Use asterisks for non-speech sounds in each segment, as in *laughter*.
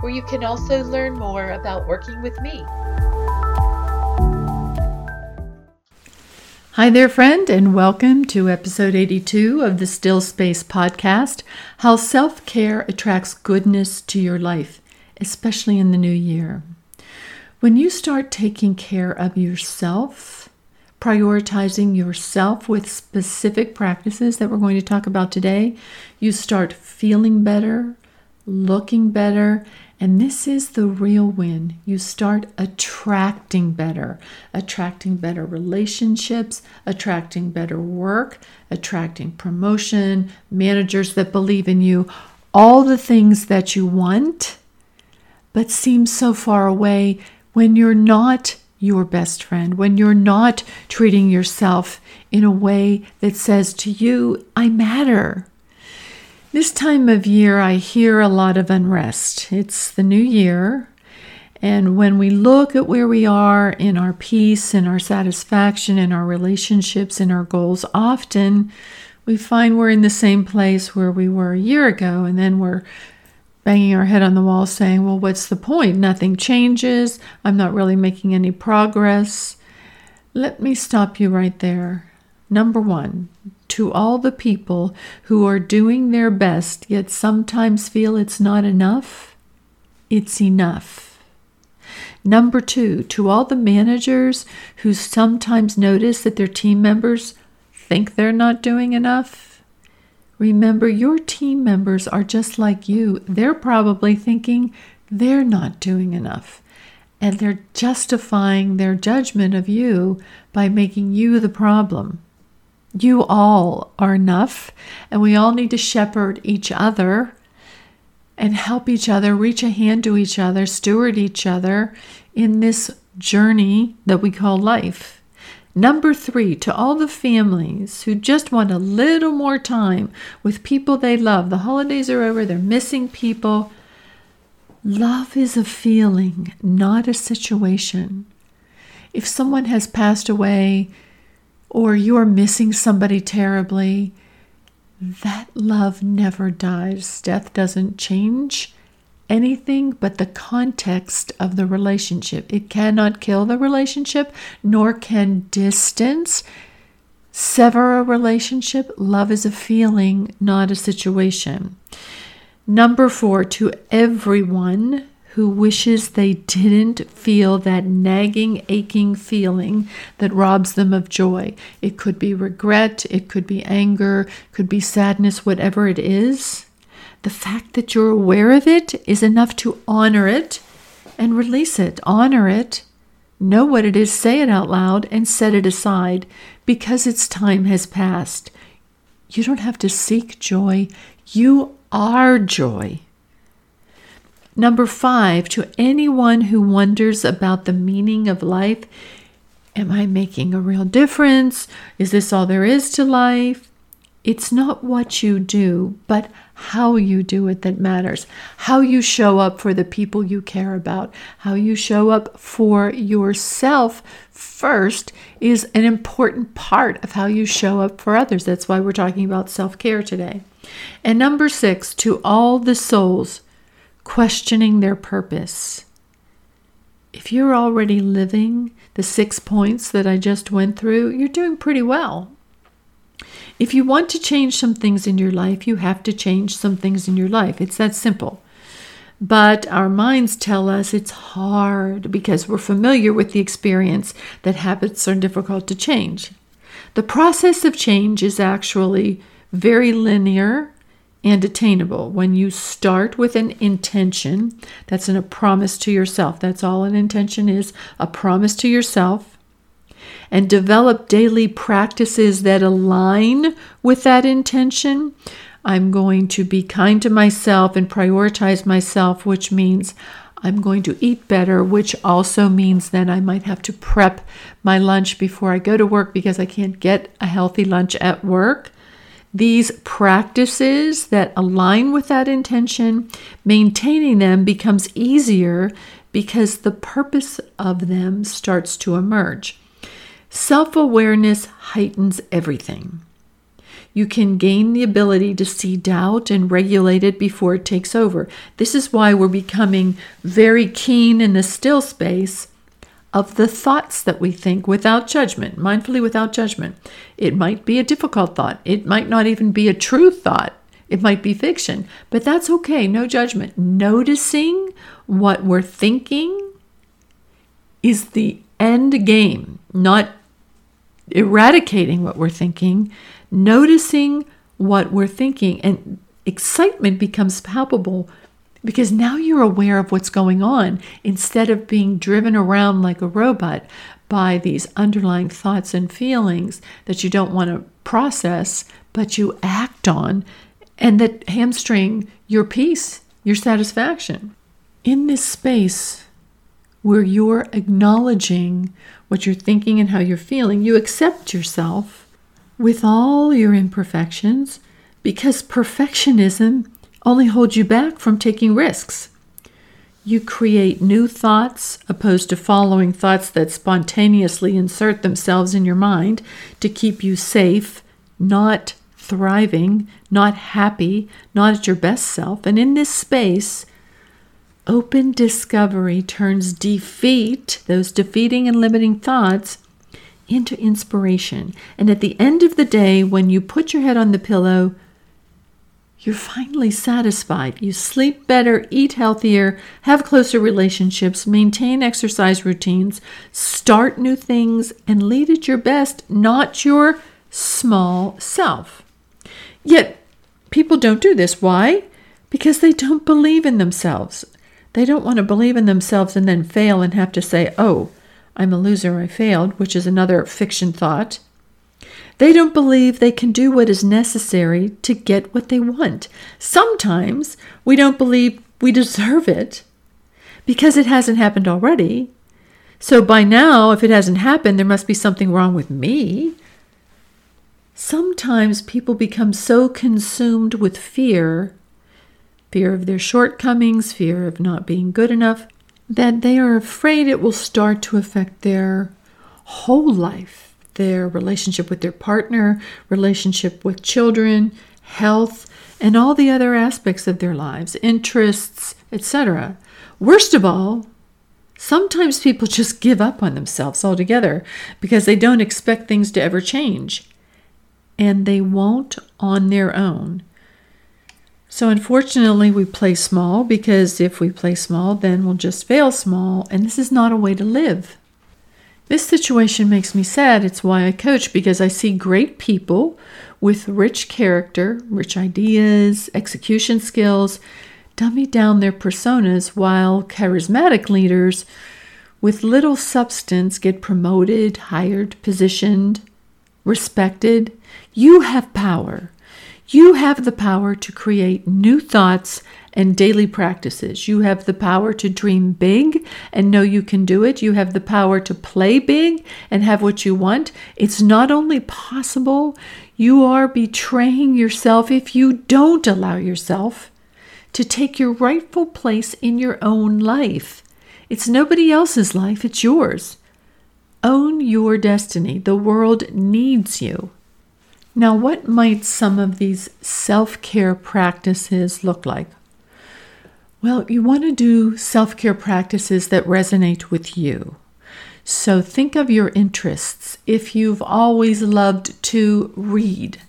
where you can also learn more about working with me. Hi there, friend, and welcome to episode 82 of the Still Space podcast How Self Care Attracts Goodness to Your Life, especially in the new year. When you start taking care of yourself, prioritizing yourself with specific practices that we're going to talk about today, you start feeling better, looking better, and this is the real win. You start attracting better, attracting better relationships, attracting better work, attracting promotion, managers that believe in you, all the things that you want, but seem so far away when you're not your best friend, when you're not treating yourself in a way that says to you, I matter. This time of year, I hear a lot of unrest. It's the new year. And when we look at where we are in our peace and our satisfaction in our relationships and our goals, often we find we're in the same place where we were a year ago. And then we're banging our head on the wall saying, well, what's the point? Nothing changes. I'm not really making any progress. Let me stop you right there. Number one, to all the people who are doing their best yet sometimes feel it's not enough, it's enough. Number two, to all the managers who sometimes notice that their team members think they're not doing enough, remember your team members are just like you. They're probably thinking they're not doing enough. And they're justifying their judgment of you by making you the problem. You all are enough, and we all need to shepherd each other and help each other, reach a hand to each other, steward each other in this journey that we call life. Number three, to all the families who just want a little more time with people they love. The holidays are over, they're missing people. Love is a feeling, not a situation. If someone has passed away, or you're missing somebody terribly, that love never dies. Death doesn't change anything but the context of the relationship. It cannot kill the relationship, nor can distance sever a relationship. Love is a feeling, not a situation. Number four, to everyone who wishes they didn't feel that nagging, aching feeling that robs them of joy. It could be regret, it could be anger, could be sadness, whatever it is. The fact that you're aware of it is enough to honor it and release it. Honor it, know what it is, say it out loud, and set it aside because its time has passed. You don't have to seek joy, you are joy. Number five, to anyone who wonders about the meaning of life Am I making a real difference? Is this all there is to life? It's not what you do, but how you do it that matters. How you show up for the people you care about, how you show up for yourself first is an important part of how you show up for others. That's why we're talking about self care today. And number six, to all the souls questioning their purpose. If you're already living the six points that I just went through, you're doing pretty well. If you want to change some things in your life, you have to change some things in your life. It's that simple. but our minds tell us it's hard because we're familiar with the experience that habits are difficult to change. The process of change is actually very linear and attainable. When you start with an intention, that's in a promise to yourself. That's all an intention is a promise to yourself. And develop daily practices that align with that intention. I'm going to be kind to myself and prioritize myself, which means I'm going to eat better, which also means then I might have to prep my lunch before I go to work because I can't get a healthy lunch at work. These practices that align with that intention, maintaining them becomes easier because the purpose of them starts to emerge. Self awareness heightens everything. You can gain the ability to see doubt and regulate it before it takes over. This is why we're becoming very keen in the still space of the thoughts that we think without judgment, mindfully without judgment. It might be a difficult thought, it might not even be a true thought. It might be fiction, but that's okay, no judgment. Noticing what we're thinking is the end game, not eradicating what we're thinking, noticing what we're thinking, and excitement becomes palpable because now you're aware of what's going on instead of being driven around like a robot by these underlying thoughts and feelings that you don't want to process, but you act on, and that hamstring your peace, your satisfaction. In this space where you're acknowledging what you're thinking and how you're feeling, you accept yourself with all your imperfections because perfectionism only holds you back from taking risks. You create new thoughts opposed to following thoughts that spontaneously insert themselves in your mind to keep you safe, not thriving, not happy, not at your best self. And in this space, open discovery turns defeat, those defeating and limiting thoughts, into inspiration. And at the end of the day, when you put your head on the pillow, you're finally satisfied. You sleep better, eat healthier, have closer relationships, maintain exercise routines, start new things, and lead at your best, not your small self. Yet, people don't do this. Why? Because they don't believe in themselves. They don't want to believe in themselves and then fail and have to say, oh, I'm a loser, I failed, which is another fiction thought. They don't believe they can do what is necessary to get what they want. Sometimes we don't believe we deserve it because it hasn't happened already. So by now, if it hasn't happened, there must be something wrong with me. Sometimes people become so consumed with fear fear of their shortcomings, fear of not being good enough that they are afraid it will start to affect their whole life their relationship with their partner, relationship with children, health, and all the other aspects of their lives, interests, etc. Worst of all, sometimes people just give up on themselves altogether because they don't expect things to ever change. And they won't on their own. So, unfortunately, we play small because if we play small, then we'll just fail small, and this is not a way to live. This situation makes me sad. It's why I coach because I see great people with rich character, rich ideas, execution skills, dummy down their personas while charismatic leaders with little substance get promoted, hired, positioned, respected. You have power. You have the power to create new thoughts and daily practices. You have the power to dream big and know you can do it. You have the power to play big and have what you want. It's not only possible, you are betraying yourself if you don't allow yourself to take your rightful place in your own life. It's nobody else's life, it's yours. Own your destiny. The world needs you. Now, what might some of these self care practices look like? Well, you want to do self care practices that resonate with you. So think of your interests. If you've always loved to read,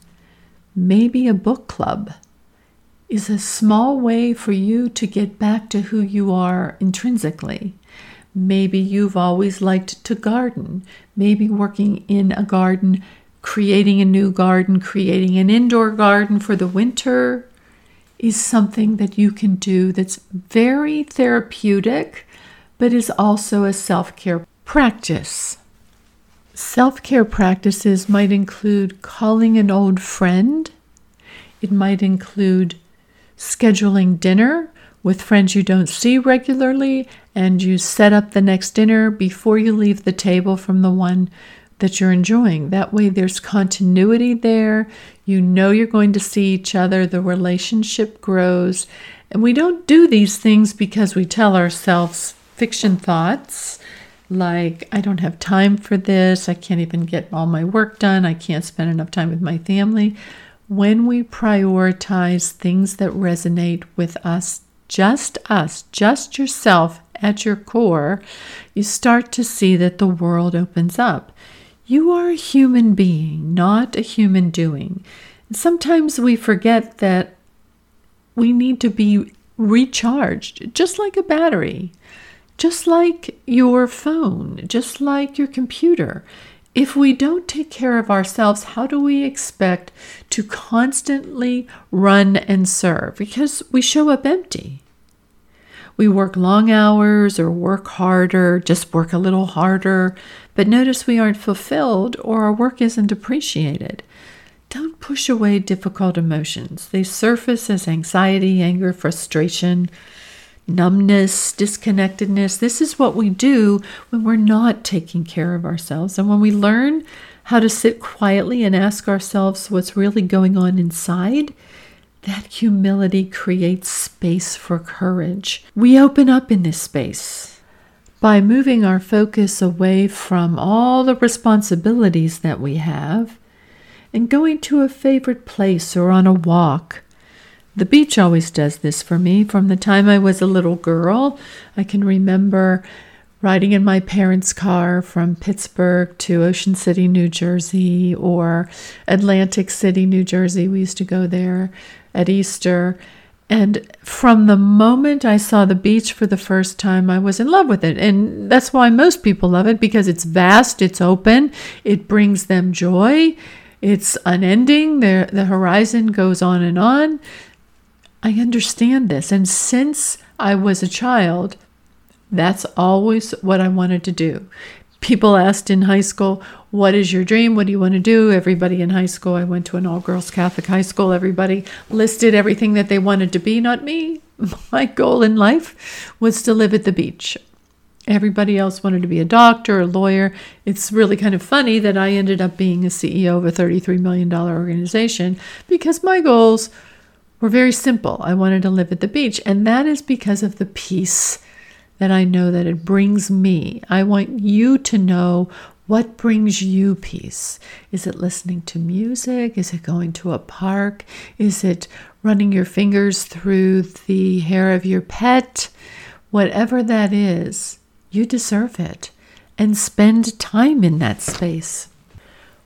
maybe a book club. is a small way for you to get back to who you are intrinsically. Maybe you've always liked to garden. Maybe working in a garden, creating a new garden, creating an indoor garden for the winter is something that you can do that's very therapeutic, but is also a self care practice. Self care practices might include calling an old friend, it might include scheduling dinner with friends you don't see regularly, and you set up the next dinner before you leave the table from the one that you're enjoying. That way, there's continuity there. You know you're going to see each other, the relationship grows. And we don't do these things because we tell ourselves fiction thoughts like, I don't have time for this, I can't even get all my work done, I can't spend enough time with my family. When we prioritize things that resonate with us, just us, just yourself at your core, you start to see that the world opens up. You are a human being, not a human doing. Sometimes we forget that we need to be recharged, just like a battery, just like your phone, just like your computer. If we don't take care of ourselves, how do we expect to constantly run and serve? Because we show up empty. We work long hours or work harder, just work a little harder, but notice we aren't fulfilled or our work isn't appreciated. Don't push away difficult emotions. They surface as anxiety, anger, frustration, numbness, disconnectedness. This is what we do when we're not taking care of ourselves. And when we learn how to sit quietly and ask ourselves what's really going on inside, that humility creates space for courage. We open up in this space by moving our focus away from all the responsibilities that we have and going to a favorite place or on a walk. The beach always does this for me. From the time I was a little girl, I can remember riding in my parents' car from Pittsburgh to Ocean City, New Jersey, or Atlantic City, New Jersey. We used to go there at Easter. And from the moment I saw the beach for the first time, I was in love with it. And that's why most people love it because it's vast, it's open, it brings them joy, it's unending, the, the horizon goes on and on. I understand this. And since I was a child, that's always what I wanted to do. People asked in high school, What is your dream? What do you want to do? Everybody in high school, I went to an all girls Catholic high school, everybody listed everything that they wanted to be, not me. *laughs* My goal in life was to live at the beach. Everybody else wanted to be a doctor, a lawyer. It's really kind of funny that I ended up being a CEO of a $33 million organization because my goals were very simple. I wanted to live at the beach, and that is because of the peace that I know that it brings me. I want you to know what brings you peace. Is it listening to music? Is it going to a park? Is it running your fingers through the hair of your pet? Whatever that is, you deserve it. And spend time in that space.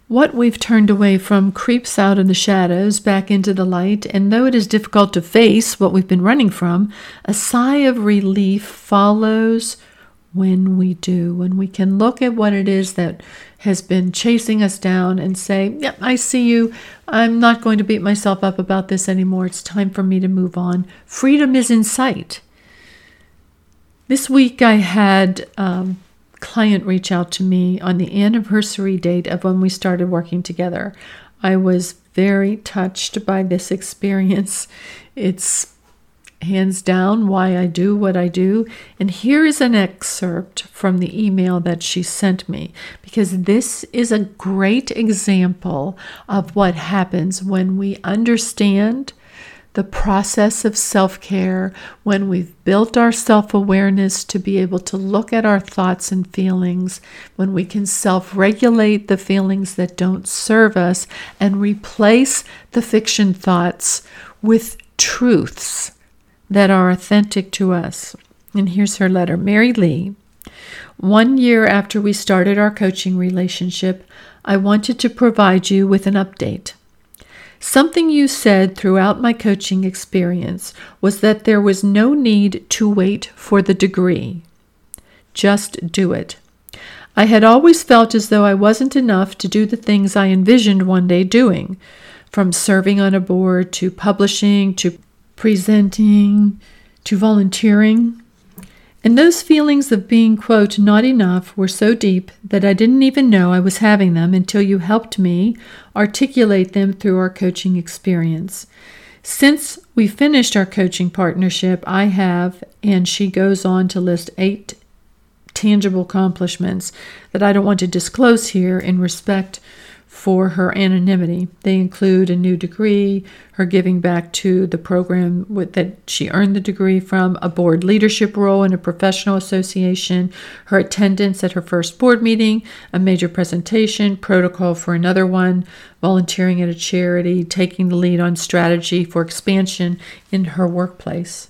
What we've turned away from creeps out of the shadows back into the light, and though it is difficult to face what we've been running from, a sigh of relief follows when we do, when we can look at what it is that has been chasing us down and say, Yep, I see you. I'm not going to beat myself up about this anymore. It's time for me to move on. Freedom is in sight. This week I had um, client reach out to me on the anniversary date of when we started working together. I was very touched by this experience. It's hands down why I do what I do. And here is an excerpt from the email that she sent me because this is a great example of what happens when we understand the process of self care when we've built our self awareness to be able to look at our thoughts and feelings, when we can self regulate the feelings that don't serve us and replace the fiction thoughts with truths that are authentic to us. And here's her letter Mary Lee. One year after we started our coaching relationship, I wanted to provide you with an update. Something you said throughout my coaching experience was that there was no need to wait for the degree. Just do it. I had always felt as though I wasn't enough to do the things I envisioned one day doing, from serving on a board to publishing to presenting to volunteering. And those feelings of being, quote, not enough were so deep that I didn't even know I was having them until you helped me articulate them through our coaching experience. Since we finished our coaching partnership, I have, and she goes on to list eight tangible accomplishments that I don't want to disclose here in respect for her anonymity. They include a new degree, her giving back to the program with, that she earned the degree from, a board leadership role in a professional association, her attendance at her first board meeting, a major presentation, protocol for another one, volunteering at a charity, taking the lead on strategy for expansion in her workplace.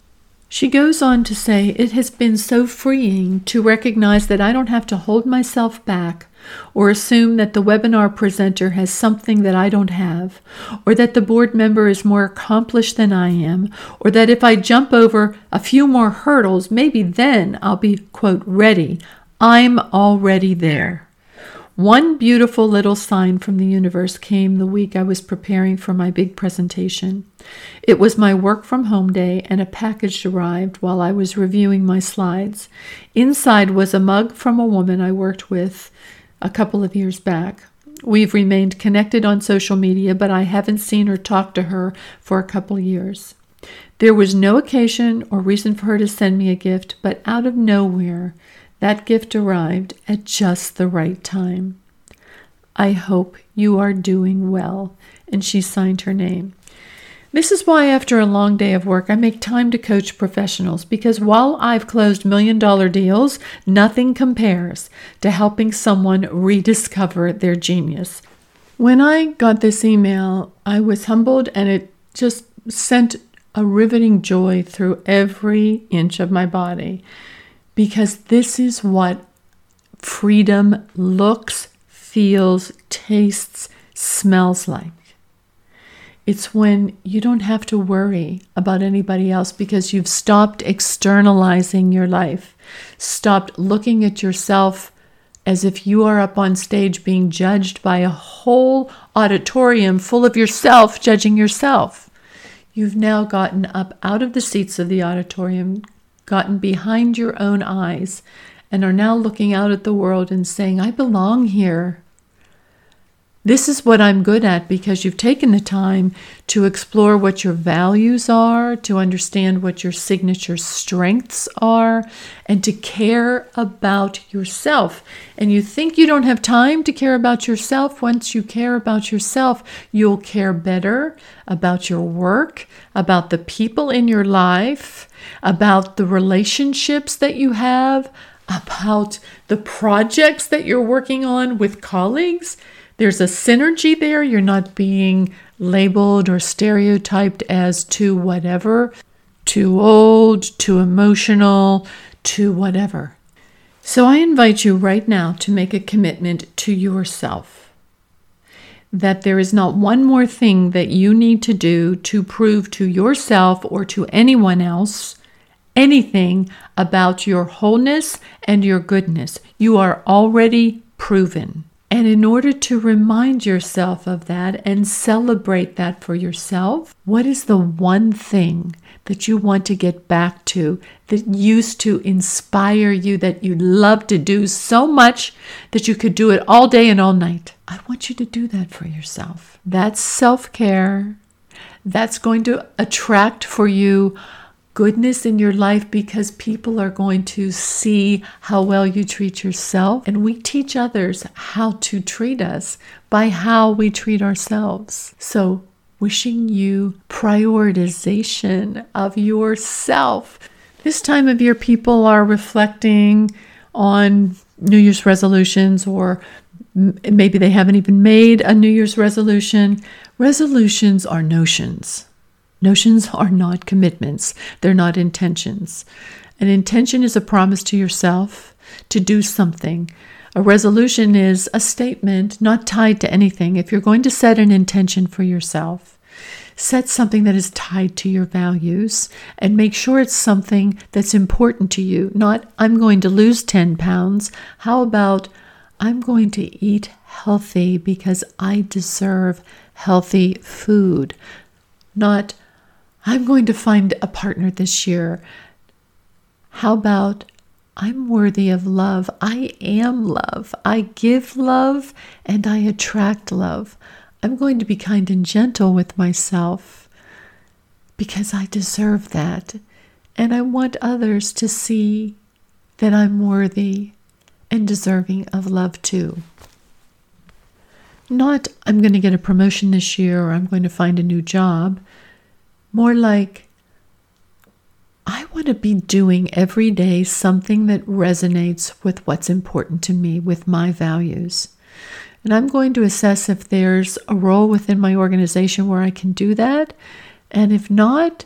She goes on to say, It has been so freeing to recognize that I don't have to hold myself back or assume that the webinar presenter has something that I don't have, or that the board member is more accomplished than I am, or that if I jump over a few more hurdles, maybe then I'll be, quote, ready. I'm already there. One beautiful little sign from the universe came the week I was preparing for my big presentation. It was my work from home day, and a package arrived while I was reviewing my slides. Inside was a mug from a woman I worked with a couple of years back. We've remained connected on social media, but I haven't seen or talked to her for a couple years. There was no occasion or reason for her to send me a gift, but out of nowhere, that gift arrived at just the right time. I hope you are doing well. And she signed her name. This is why, after a long day of work, I make time to coach professionals because while I've closed million dollar deals, nothing compares to helping someone rediscover their genius. When I got this email, I was humbled and it just sent a riveting joy through every inch of my body because this is what freedom looks, feels, tastes, smells like. It's when you don't have to worry about anybody else because you've stopped externalizing your life, stopped looking at yourself as if you are up on stage being judged by a whole auditorium full of yourself judging yourself. You've now gotten up out of the seats of the auditorium, gotten behind your own eyes, and are now looking out at the world and saying, I belong here. This is what I'm good at because you've taken the time to explore what your values are, to understand what your signature strengths are, and to care about yourself. And you think you don't have time to care about yourself. Once you care about yourself, you'll care better about your work, about the people in your life, about the relationships that you have, about the projects that you're working on with colleagues there's a synergy there. You're not being labeled or stereotyped as too whatever, too old, too emotional, too whatever. So I invite you right now to make a commitment to yourself that there is not one more thing that you need to do to prove to yourself or to anyone else anything about your wholeness and your goodness. You are already proven. And in order to remind yourself of that and celebrate that for yourself, what is the one thing that you want to get back to that used to inspire you, that you love to do so much that you could do it all day and all night? I want you to do that for yourself. That's self care. That's going to attract for you goodness in your life because people are going to see how well you treat yourself. And we teach others how to treat us by how we treat ourselves. So, wishing you prioritization of yourself. This time of year, people are reflecting on New Year's resolutions, or maybe they haven't even made a New Year's resolution. Resolutions are notions. Notions are not commitments, they're not intentions. An intention is a promise to yourself to do something. A resolution is a statement not tied to anything. If you're going to set an intention for yourself, Set something that is tied to your values and make sure it's something that's important to you. Not, I'm going to lose 10 pounds. How about, I'm going to eat healthy because I deserve healthy food. Not, I'm going to find a partner this year. How about, I'm worthy of love. I am love. I give love and I attract love. I'm going to be kind and gentle with myself because I deserve that. And I want others to see that I'm worthy and deserving of love too. Not, I'm going to get a promotion this year or I'm going to find a new job. More like, I want to be doing every day something that resonates with what's important to me, with my values. And I'm going to assess if there's a role within my organization where I can do that. And if not,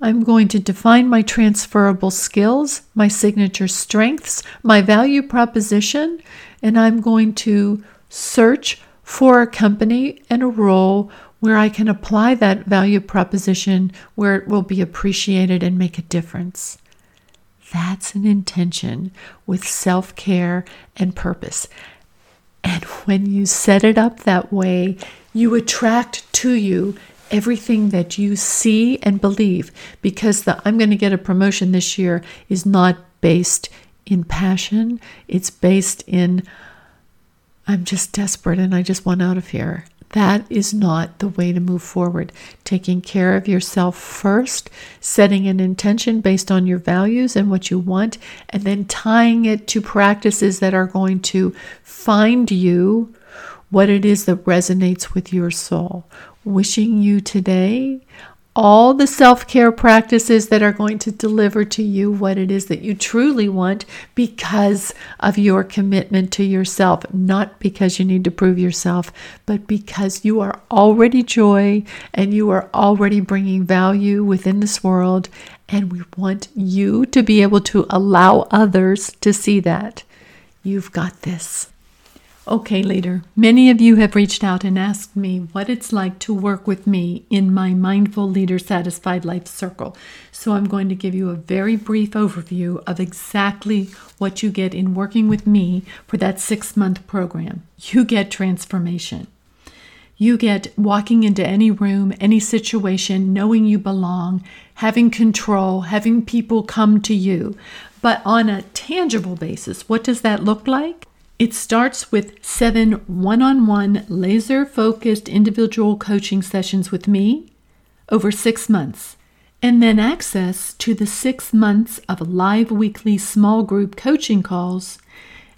I'm going to define my transferable skills, my signature strengths, my value proposition, and I'm going to search for a company and a role where I can apply that value proposition where it will be appreciated and make a difference. That's an intention with self care and purpose. And when you set it up that way, you attract to you everything that you see and believe because the I'm going to get a promotion this year is not based in passion, it's based in I'm just desperate and I just want out of here. That is not the way to move forward. Taking care of yourself first, setting an intention based on your values and what you want, and then tying it to practices that are going to find you what it is that resonates with your soul. Wishing you today all the self care practices that are going to deliver to you what it is that you truly want because of your commitment to yourself, not because you need to prove yourself, but because you are already joy and you are already bringing value within this world. And we want you to be able to allow others to see that. You've got this. Okay, leader, many of you have reached out and asked me what it's like to work with me in my Mindful Leader Satisfied Life Circle. So I'm going to give you a very brief overview of exactly what you get in working with me for that six month program. You get transformation. You get walking into any room, any situation, knowing you belong, having control, having people come to you. But on a tangible basis, what does that look like? It starts with seven one on one laser focused individual coaching sessions with me over six months, and then access to the six months of live weekly small group coaching calls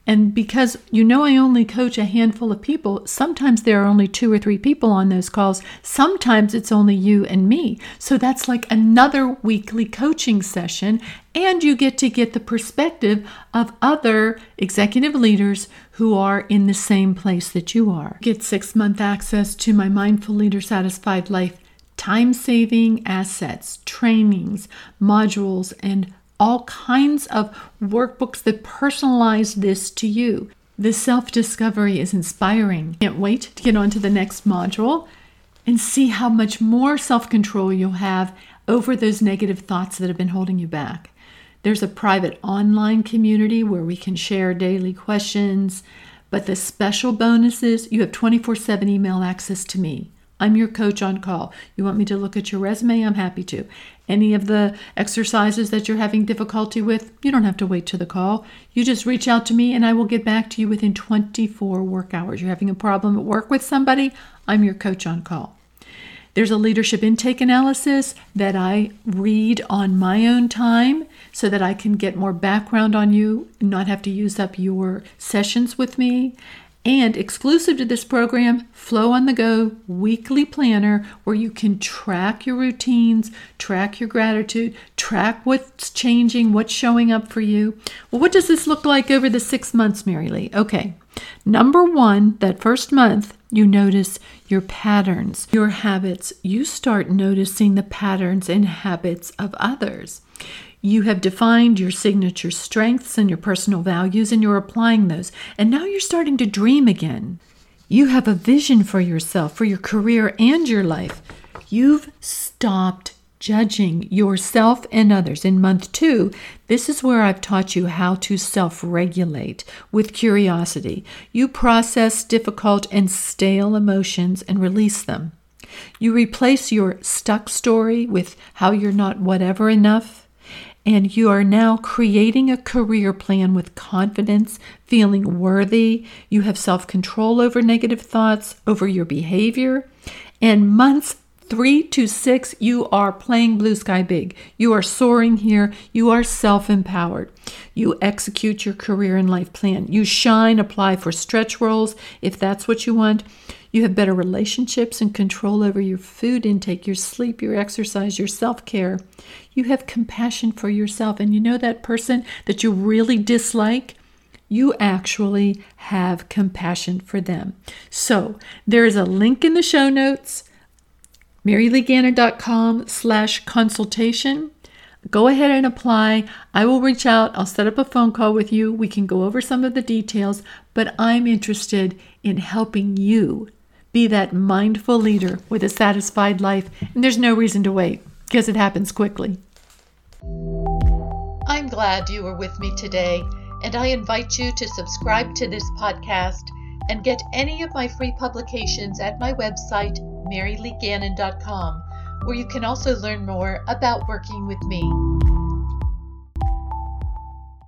and because you know I only coach a handful of people, sometimes there are only two or three people on those calls. Sometimes it's only you and me. So that's like another weekly coaching session. And you get to get the perspective of other executive leaders who are in the same place that you are. Get six month access to my Mindful Leader Satisfied Life time saving assets, trainings, modules, and all kinds of workbooks that personalize this to you. This self discovery is inspiring. Can't wait to get on to the next module and see how much more self control you'll have over those negative thoughts that have been holding you back. There's a private online community where we can share daily questions, but the special bonuses you have 24 7 email access to me. I'm your coach on call. You want me to look at your resume? I'm happy to. Any of the exercises that you're having difficulty with, you don't have to wait to the call. You just reach out to me and I will get back to you within 24 work hours. You're having a problem at work with somebody? I'm your coach on call. There's a leadership intake analysis that I read on my own time so that I can get more background on you not have to use up your sessions with me. And exclusive to this program, Flow on the Go weekly planner where you can track your routines, track your gratitude, track what's changing, what's showing up for you. Well, what does this look like over the six months, Mary Lee? Okay, number one, that first month, you notice your patterns, your habits. You start noticing the patterns and habits of others. You have defined your signature strengths and your personal values, and you're applying those. And now you're starting to dream again. You have a vision for yourself, for your career and your life. You've stopped judging yourself and others. In month two, this is where I've taught you how to self regulate with curiosity. You process difficult and stale emotions and release them. You replace your stuck story with how you're not whatever enough. And you are now creating a career plan with confidence, feeling worthy. You have self control over negative thoughts, over your behavior. And months three to six, you are playing blue sky big. You are soaring here. You are self empowered. You execute your career and life plan. You shine, apply for stretch roles if that's what you want. You have better relationships and control over your food intake, your sleep, your exercise, your self care. You have compassion for yourself. And you know that person that you really dislike? You actually have compassion for them. So there is a link in the show notes, maryleegannon.com slash consultation. Go ahead and apply. I will reach out. I'll set up a phone call with you. We can go over some of the details, but I'm interested in helping you be that mindful leader with a satisfied life. And there's no reason to wait because it happens quickly. I'm glad you were with me today, and I invite you to subscribe to this podcast and get any of my free publications at my website, maryleegannon.com, where you can also learn more about working with me.